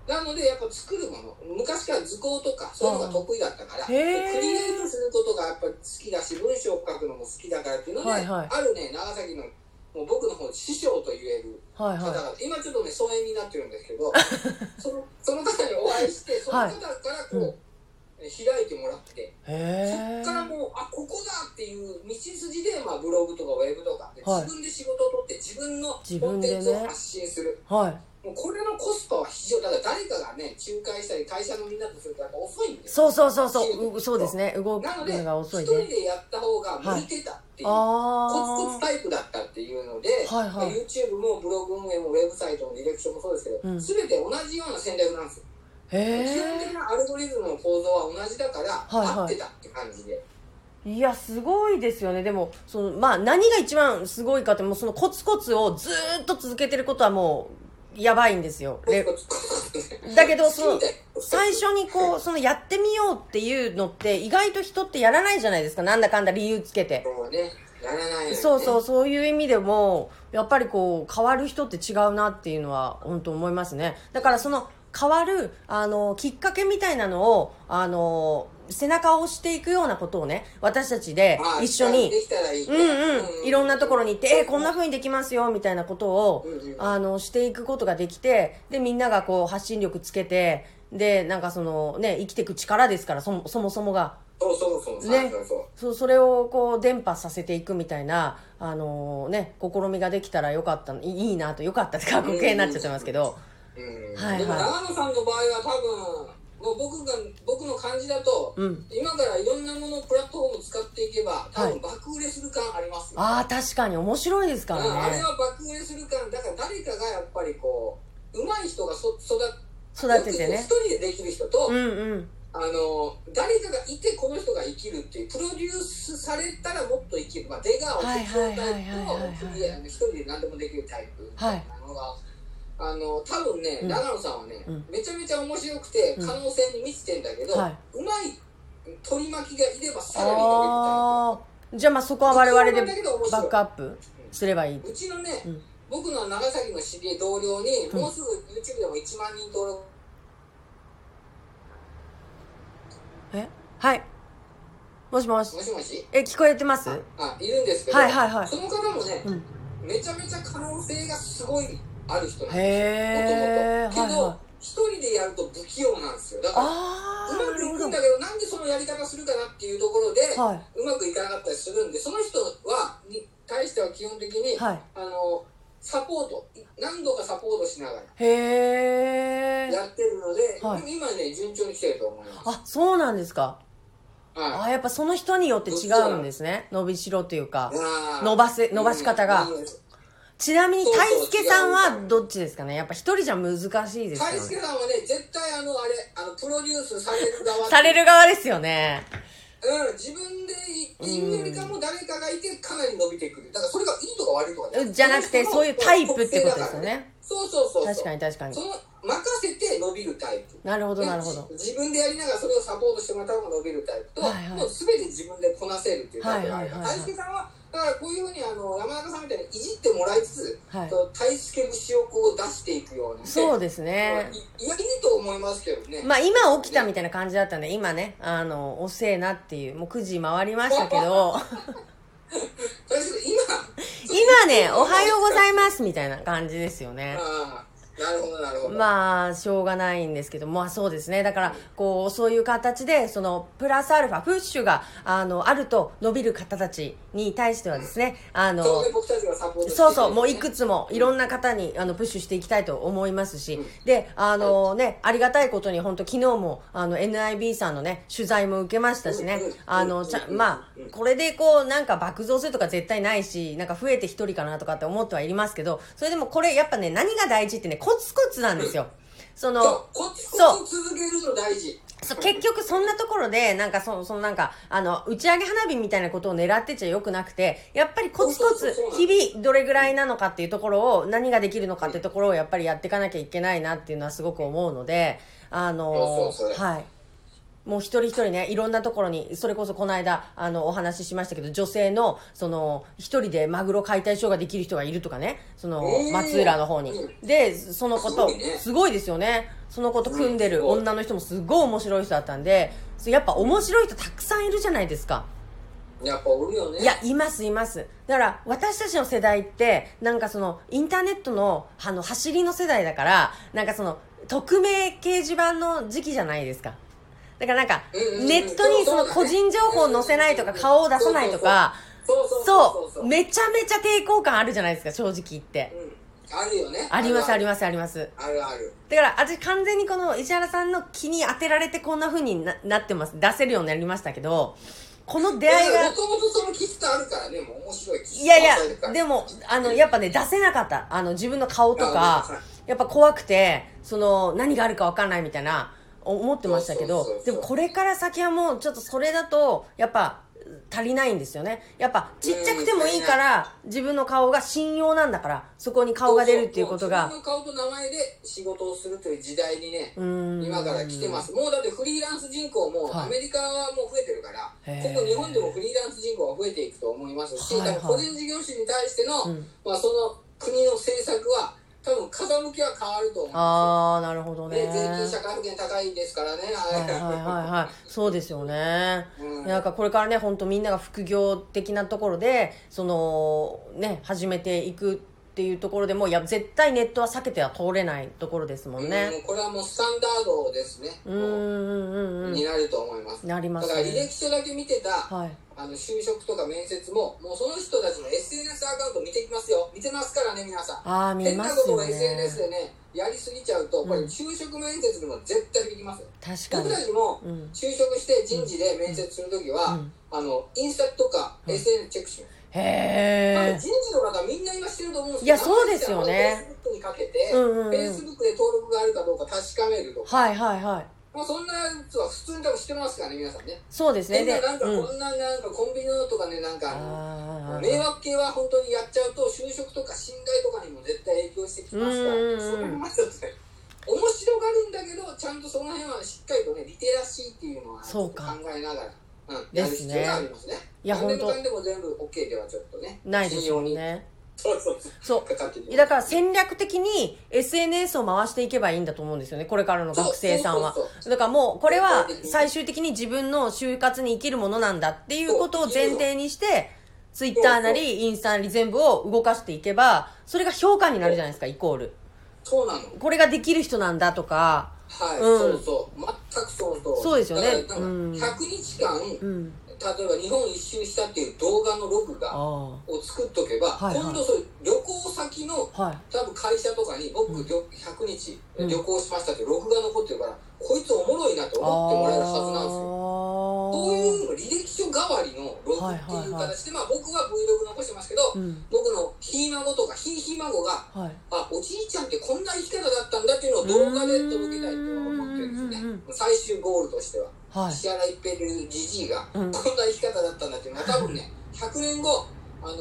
なのでやっぱ作るもの昔から図工とかそういうのが得意だったから、クリエイトすることがやっぱり好きだし文章を書くのも好きだからっていうので、はいはい。あるね長崎のもう僕の方師匠と言えるはい方が、は今ちょっとね疎遠になってるんですけど そのその方にお会いしてその方からこう、うん。開いてもらってへそっからもうあここだっていう道筋で、まあ、ブログとかウェブとかで自分で仕事を取って自分のコンテンツを発信する、はいもうこれのコスパは非常だから誰かがね仲介したり会社のみんなとするとやっぱ遅いんですそうそうそうそう。うそうですね。動くなのが遅い一人ねでやった方が向いてたっていう、あコツコツタイプだったっていうので、はいはい。YouTube もブログ運営もウェブサイトのディレクションもそうですけど、うん。全て同じような戦略なんですよ。基本的なアルゴリズムの構造は同じだから、はいはい。合ってたって感じで。えいやすごいですよね。でもそのまあ何が一番すごいかってもうそのコツコツをずーっと続けてることはもうやばいんですよ。でだけどその最初にこうそのやってみようっていうのって意外と人ってやらないじゃないですか。なんだかんだ理由つけて。そうね。やらないよね。そうそうそういう意味でもやっぱりこう変わる人って違うなっていうのは本当思いますね。だからその変わるあのきっかけみたいなのをあの背中を押していくようなことをね私たちでまあ一緒にいいねうんうんいろんなところに行ってえこんな風にできますよみたいなことをあのしていくことができてでみんながこう発信力つけてでなんかそのね生きていく力ですからそもそもそもが。そうそうそう。そうねそう。それをこう伝播させていくみたいなあのね試みができたらよかったいいいなとよかったって過去形になっちゃってますけど。うん。はいはい。でも長野さんの場合は多分もう僕が僕の感じだと、うん。今からいろんなものプラットフォームを使っていけば多はい。分爆売れする感ありますよ、ああ確かに面白いですからね。れは爆売れする感。だから誰かがやっぱりこう上手い人がそ育育ててね。一人でできる人と、うんうん。あの誰かがいてこの人が生きるっていうプロデュースされたらもっと生きる、まあ、出川を適応タイプはいはいはいはい。はいと一人で何でもできるタイプ。みたい。なのが、あの多分ね、うん。長野さんはね、うん。めちゃめちゃ面白くてうん。可能性に満ちてんだけど、はい。うまい取り巻きがいればさらに伸びるじゃあまあそこは我々でバックアップすればいい。うちのね、うん。僕の長崎の知り合い同僚に、うん。もうすぐ YouTube でも1万人登録。え？はい。もしもし。もしもし？え聞こえてます？あいるんですけど、はいはいはい。その方もね、うん。めちゃめちゃ可能性がすごいある人なんですよ。もともと。けど、はいはい。一人でやると不器用なんですよ。だからああうまくいくんだけどなんでそのやり方するかなっていうところで、はい。うまくいかなかったりするんでその人はに対しては基本的に、はい。あのサポート何度かサポートしながらへえやってるので、はい。今ね順調に来てると思います。あそうなんですか。はい。あやっぱその人によって違うんですね。伸びしろというか。伸ばせ伸ばし方が。うんちなみにそうそう大輔さん違はうどっちですかね？やっぱ一人じゃ難しいですよ大ね輔さんはね絶対あのあれあのプロデュースされる側される側ですよね。うん、自分で言うよりかも誰かがいてかなり伸びてくる。だからそれがいいとか悪いとかじゃなくてそういうタイプってことですよね。そうそうそうそう。確かに確かに。その任せて伸びるタイプ。なるほどなるほど。で自分でやりながらそれをサポートしてもらった方が伸びるタイプと、はいはいもう全て自分でこなせるっていうタイプがあるからはいはいはいはい。大輔さんはだからこういうふうにあの山中さんみたいにいじってもらいつつ、はい。大輔節をこう出していくようにそうでですね。いやいいと思いますけどね、まあ今起きたみたいな感じだったんで今ねあの遅えなっていうもう9時回りましたけど。今今ねおはようございますみたいな感じですよねなるほどなるほど、まあしょうがないんですけどまあそうですね。だからこうそういう形でそのプラスアルファプッシュがあのあると伸びる方たちに対してはですねあのそうそう、もういくつもいろんな方にあのプッシュしていきたいと思いますし、で、あのね、ありがたいことに本当昨日もあの NIB さんのね、取材も受けましたしね。あの、ちゃうんまあ、これでこうなんか爆増するとか絶対ないし、なんか増えて一人かなとかって思ってはいりますけど、それでもこれやっぱね、何が大事ってね、コツコツなんですよ。その、そうコツコツ続けるの大事そう結局そんなところで、なんかそそのなんか、あの、打ち上げ花火みたいなことを狙ってちゃよくなくて、やっぱりコツコツ日々どれぐらいなのかっていうところを、何ができるのかっていうところをやっぱりやっていかなきゃいけないなっていうのはすごく思うので、あのはい。もう一人一人ね、いろんなところに、それこそこの間、あの、お話ししましたけど、女性の、その、一人でマグロ解体ショーができる人がいるとかね、そのえー、松浦の方にう。で、そのこと、すごすごいですよね。そのこと組んでる女の人もすごい面白い人だったんで、やっぱ面白い人たくさんいるじゃないですか。やっぱおるよねいや、いますいます。だから、私たちの世代って、なんかその、インターネットの、あの、走りの世代だから、なんかその、匿名掲示板の時期じゃないですか。だからなんか、ネットにその個人情報を載せないとか、顔を出さないとか、そう、めちゃめちゃ抵抗感あるじゃないですか、正直言って。あるよね。あります、あります、あります。あるある。だから、私完全にこの石原さんの気に当てられてこんな風にななってます。出せるようになりましたけど、この出会いが。もともとその気質あるからね、もう面白いいやいや、でも、あの、やっぱね、出せなかった。あの、自分の顔とか、やっぱ怖くて、その、何があるか分かんないみたいな、思ってましたけど、でもこれから先はもう、ちょっとそれだと、やっぱ、足りないんですよね。やっぱ、ちっちゃくてもいいから、自分の顔が信用なんだから、そこに顔が出るっていうことが。自分の顔と名前で仕事をするという時代にね、今から来てます。もうだってフリーランス人口も、アメリカはもう増えてるから、今後日本でもフリーランス人口が増えていくと思いますし、はいはい、個人事業主に対しての、うん、まあその国の政策は、多分風向きは変わると思う。ああ、なるほどね。税金、社会保険高いですからね。はいはいはいはい。そうですよね。うん、なんかこれからね、本当みんなが副業的なところで、その、ね、始めていくっていうところでも、いや、絶対ネットは避けては通れないところですもんね。うん、これはもうスタンダードですね。うんうんうん。になると思います。なります、ね、だから履歴書だけ見てた、はい。あの就職とか面接ももうその人たちの SNS アカウント見てきますよ。見てますからね皆さん。ああ見ます、ね、変なことを SNS でねやりすぎちゃうと、これ就職面接でも絶対できますよ確かに。僕たちも就職して人事で面接するときは、あのインスタとか SNS チェックします、へえ人事の方みんな今してると思うんですけどいやそうですよね。フェイスブックにかけて、フェイスブックで登録があるかどうか確かめるとか。はいはいはい。まあ、そんなやつは普通に多分知ってますからね、皆さんね。そうですね。で、なんかこんな、なんかコンビニのとかね、なんか迷惑系は本当にやっちゃうと、就職とか信頼とかにも絶対影響してきますから、それもまたね、面白がるんだけど、ちゃんとその辺はしっかりとね、リテラシーっていうのは考えながら。うん、やる必要がありますね。いや、本当。でも全部 OK ではちょっとね。ないですよね。そうそうそう。だから戦略的に SNS を回していけばいいんだと思うんですよね。これからの学生さんは。だからもう、これは最終的に自分の就活に生きるものなんだっていうことを前提にして、ツイッターなり、インスタなり全部を動かしていけば、それが評価になるじゃないですか、イコール。そうなの。これができる人なんだとか。はい、うん、そうそう。全くそうそう。そうですよね。うん、100日間、うん例えば日本一周したっていう動画のログがを作っとけば、はいはい、今度それ旅行先の、はい、多分会社とかに僕、うん、100日旅行しましたってログが残ってるから、こいつおもろいなと思ってもらえるはずなんですよ。そういう履歴書代わりのログっていう形で、まあ僕は Vlog 残してますけど、うん、僕のひい孫とかひいひ孫が、はい、あ、おじいちゃんってこんな生き方だったんだっていうのを動画で届けたいと思ってるんですね。最終ゴールとしては。はい、石原一平というじじいが、こんな生き方だったんだっていうのは多分ね、100年後、あの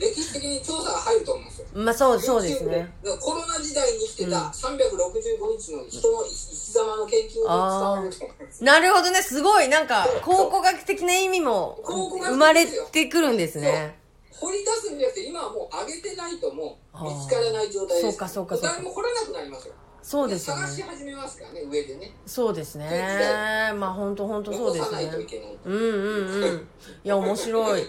歴史的に調査が入ると思うんですよ。まあそうそうですね。コロナ時代に生きてた365日の人の生き様の研究を伝わると思います。なるほどね、すごい、なんか、考古学的な意味も生まれてくるんですね。掘り出すんじゃなくて、今はもう上げてないともう見つからない状態です。そうかそうかそうか。誰も掘らなくなりますよ。そうですね。探し始めますからね、上でね。そうですね。まあ本当本当そうですね。うんうんうん。いや、面白い。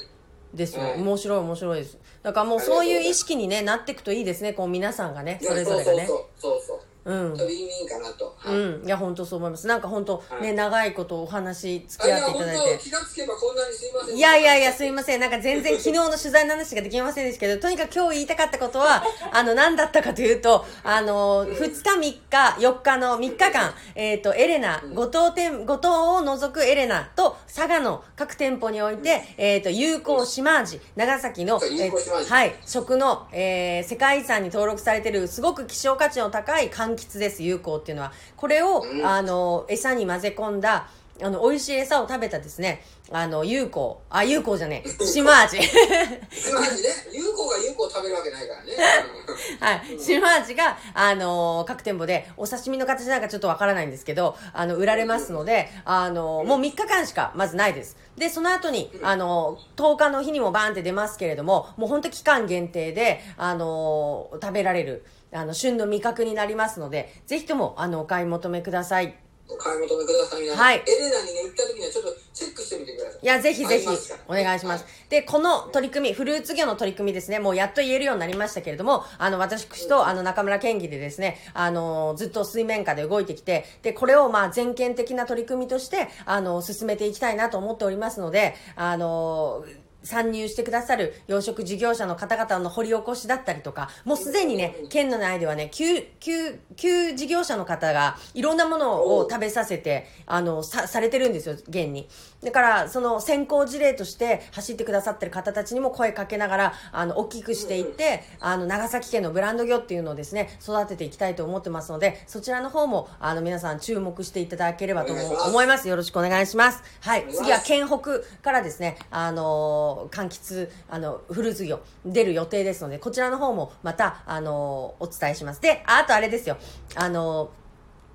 ですよ、はい、面白い面白いですだからもうそういう意識にねなっていくといいですねこう皆さんがねそれぞれがねそうそうそううん、ウィンウィンかなと、はい、うん。いや本当そう思います。なんか本当、はい、ね長いことお話付き合っていただいて。気がつけばこんなにすいません。いやいやいやすいません。なんか全然昨日の取材の話ができませんでしたけど とにかく今日言いたかったことは あの何だったかというとあの2日3日4日の3日間えっ、ー、とエレナ五島店五島を除くエレナと佐賀の各店舗において、えっ、ー、と友好島味長崎の、えー、はい食の、えー、世界遺産に登録されているすごく希少価値の高い柑橘です友好っていうのはこれを、あの餌に混ぜ込んだあの、美味しい餌を食べたですね、あの、有効。あ、有効じゃねえ。島味。島味ね。有効が有効食べるわけないからね。はい。島味が、あの各店舗で、お刺身の形なんかちょっとわからないんですけど、あの、売られますので、あのもう3日間しか、まずないです。で、その後に、あの10日の日にもバーンって出ますけれども、もう本当期間限定で、あの食べられる。あの、旬の味覚になりますので、ぜひとも、あの、お買い求めください。買い求めくださいはい。エレナにね、行った時にはちょっとチェックしてみてください。いや、ぜひぜひ、お願いします。で、この取り組み、フルーツ業の取り組みですね、もうやっと言えるようになりましたけれども、あの、私と、あの、中村県議でですね、あの、ずっと水面下で動いてきて、で、これを、まあ、全県的な取り組みとして、あの、進めていきたいなと思っておりますので、あの、参入してくださる養殖事業者の方々の掘り起こしだったりとか、もうすでにね、県の内ではね、旧、旧、旧事業者の方がいろんなものを食べさせて、あの、さ、されてるんですよ、現に。だから、その先行事例として走ってくださってる方たちにも声かけながら、あの、大きくしていって、あの、長崎県のブランド魚っていうのをですね、育てていきたいと思ってますので、そちらの方も、あの、皆さん注目していただければと思います。よろしくお願いします。はい。次は県北からですね、あの柑橘、あの、フルーツ魚出る予定ですので、こちらの方もまた、あの、お伝えします。で、あとあれですよ、あの、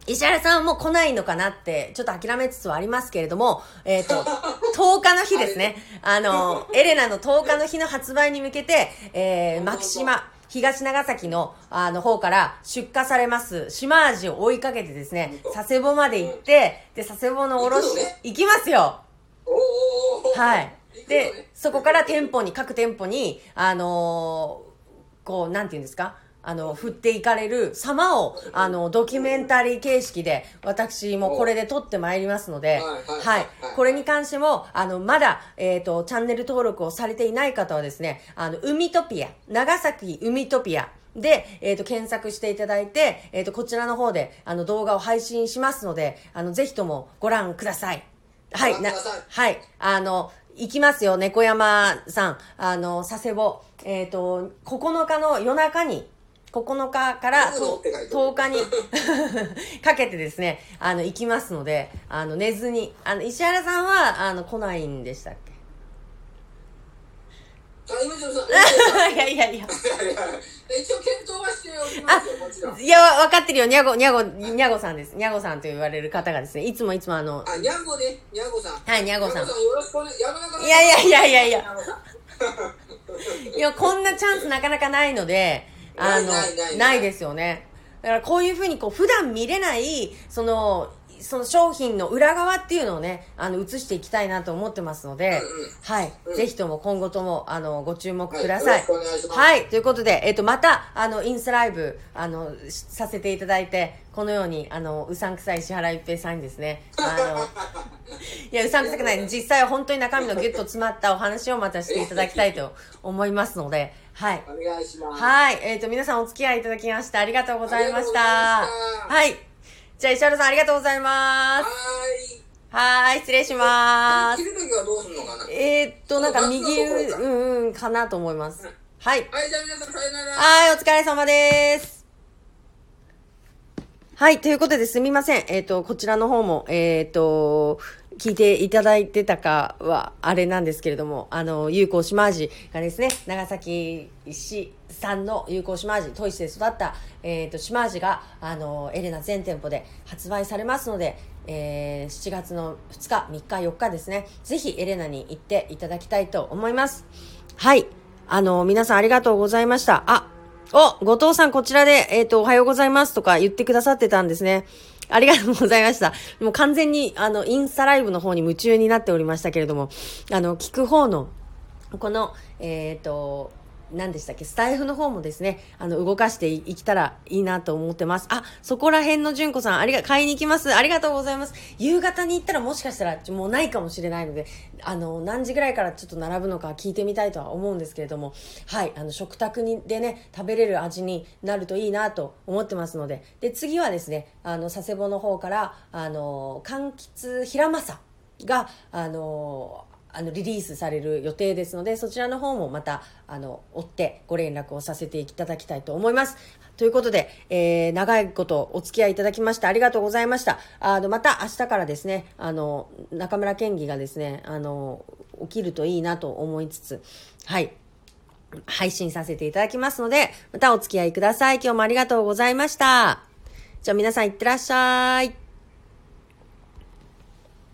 石原さんも来ないのかなって、ちょっと諦めつつはありますけれども、えっ、ー、と、10日の日ですね。あの、エレナの10日の日の発売に向けて、えー、牧島、東長崎の、あの、方から出荷されます、島味を追いかけてですね、佐世保まで行って、で、佐世保のおろし、行きますよ。はい。で、そこから店舗に、各店舗に、あのー、こう、なんていうんですか？あの、振っていかれる様を、あの、ドキュメンタリー形式で、私もこれで撮ってまいりますので、はい。これに関しても、あの、まだ、えっ、ー、と、チャンネル登録をされていない方はですね、あの、海トピア、長崎海トピア、で、えっ、ー、と、検索していただいて、えっ、ー、と、こちらの方で、あの、動画を配信しますので、あの、ぜひともご覧ください。はい、な、はい。あの、行きますよ、猫山さん。あの、佐世保。えっ、ー、と、9日の夜中に、9日から10日に かけてですね、あの、行きますので、あの、寝ずに。あの、石原さんは、あの、来ないんでしたっけ？いやいやいや。一応検討はしておりますよ、もちろん。いや、わかってるよ。にゃご、にゃご、にゃごさんです。にゃごさんと言われる方がですね、いつもいつもあの。あ、にゃごね。にゃごさん。はい、にゃごさん。よろしくお願い。いやいやいやいやいや。いや、こんなチャンスなかなかないので、あの、ないですよね。だからこういうふうにこう、普段見れない、その、その商品の裏側っていうのをね、あの、映していきたいなと思ってますので、うんうん、はい、うん、ぜひとも今後とも、あの、ご注目ください。はい、はい、ということで、えっ、と、また、あの、インスタライブ、あの、させていただいて、このように、あの、うさんくさい石原一平さんにですね、あの、いや、うさんくさくない。実際は本当に中身のギュッと詰まったお話をまたしていただきたいと思いますので、はい。お願いします。はい。えっ、ー、と、皆さんお付き合いいただきましてありがとうございました。はい。じゃあ、石原さんありがとうございます。はい。はい、失礼します。切るときはどうするのかな？えー、っと、なんか右、うんうん、かなと思います。はい。はい、じゃあ皆さんさよなら。はい、お疲れ様です。はい、ということですみません。えっ、ー、と、こちらの方も、えっ、ー、と、聞いていただいてたかは、あれなんですけれども、あの、有効島味がですね、長崎市産の有効島味、砥石で育った、えっ、ー、と、島味が、あの、エレナ全店舗で発売されますので、えー、7月の2日、3日、4日ですね、ぜひエレナに行っていただきたいと思います。はい。あの、皆さんありがとうございました。あ、お、後藤さんこちらで、えっ、ー、と、おはようございますとか言ってくださってたんですね。ありがとうございました。もう完全に、あの、インスタライブの方に夢中になっておりましたけれども、あの、聞く方の、この、えっ、ー、と、何でしたっけ？スタイフの方もですね、あの、動かしていきたらいいなと思ってます。あ、そこら辺の純子さん、ありが、買いに行きます。ありがとうございます。夕方に行ったらもしかしたらもうないかもしれないので、あの、何時ぐらいからちょっと並ぶのか聞いてみたいとは思うんですけれども、はい、あの、食卓にでね、食べれる味になるといいなと思ってますので、で、次はですね、あの、佐世保の方から、あの、柑橘平正が、あの、あのリリースされる予定ですのでそちらの方もまたあの追ってご連絡をさせていただきたいと思います。ということで、えー、長いことお付き合いいただきましてありがとうございました。あのまた明日からですねあの中村県議がですねあの起きるといいなと思いつつはい配信させていただきますのでまたお付き合いください。今日もありがとうございました。じゃあ皆さんいってらっしゃい。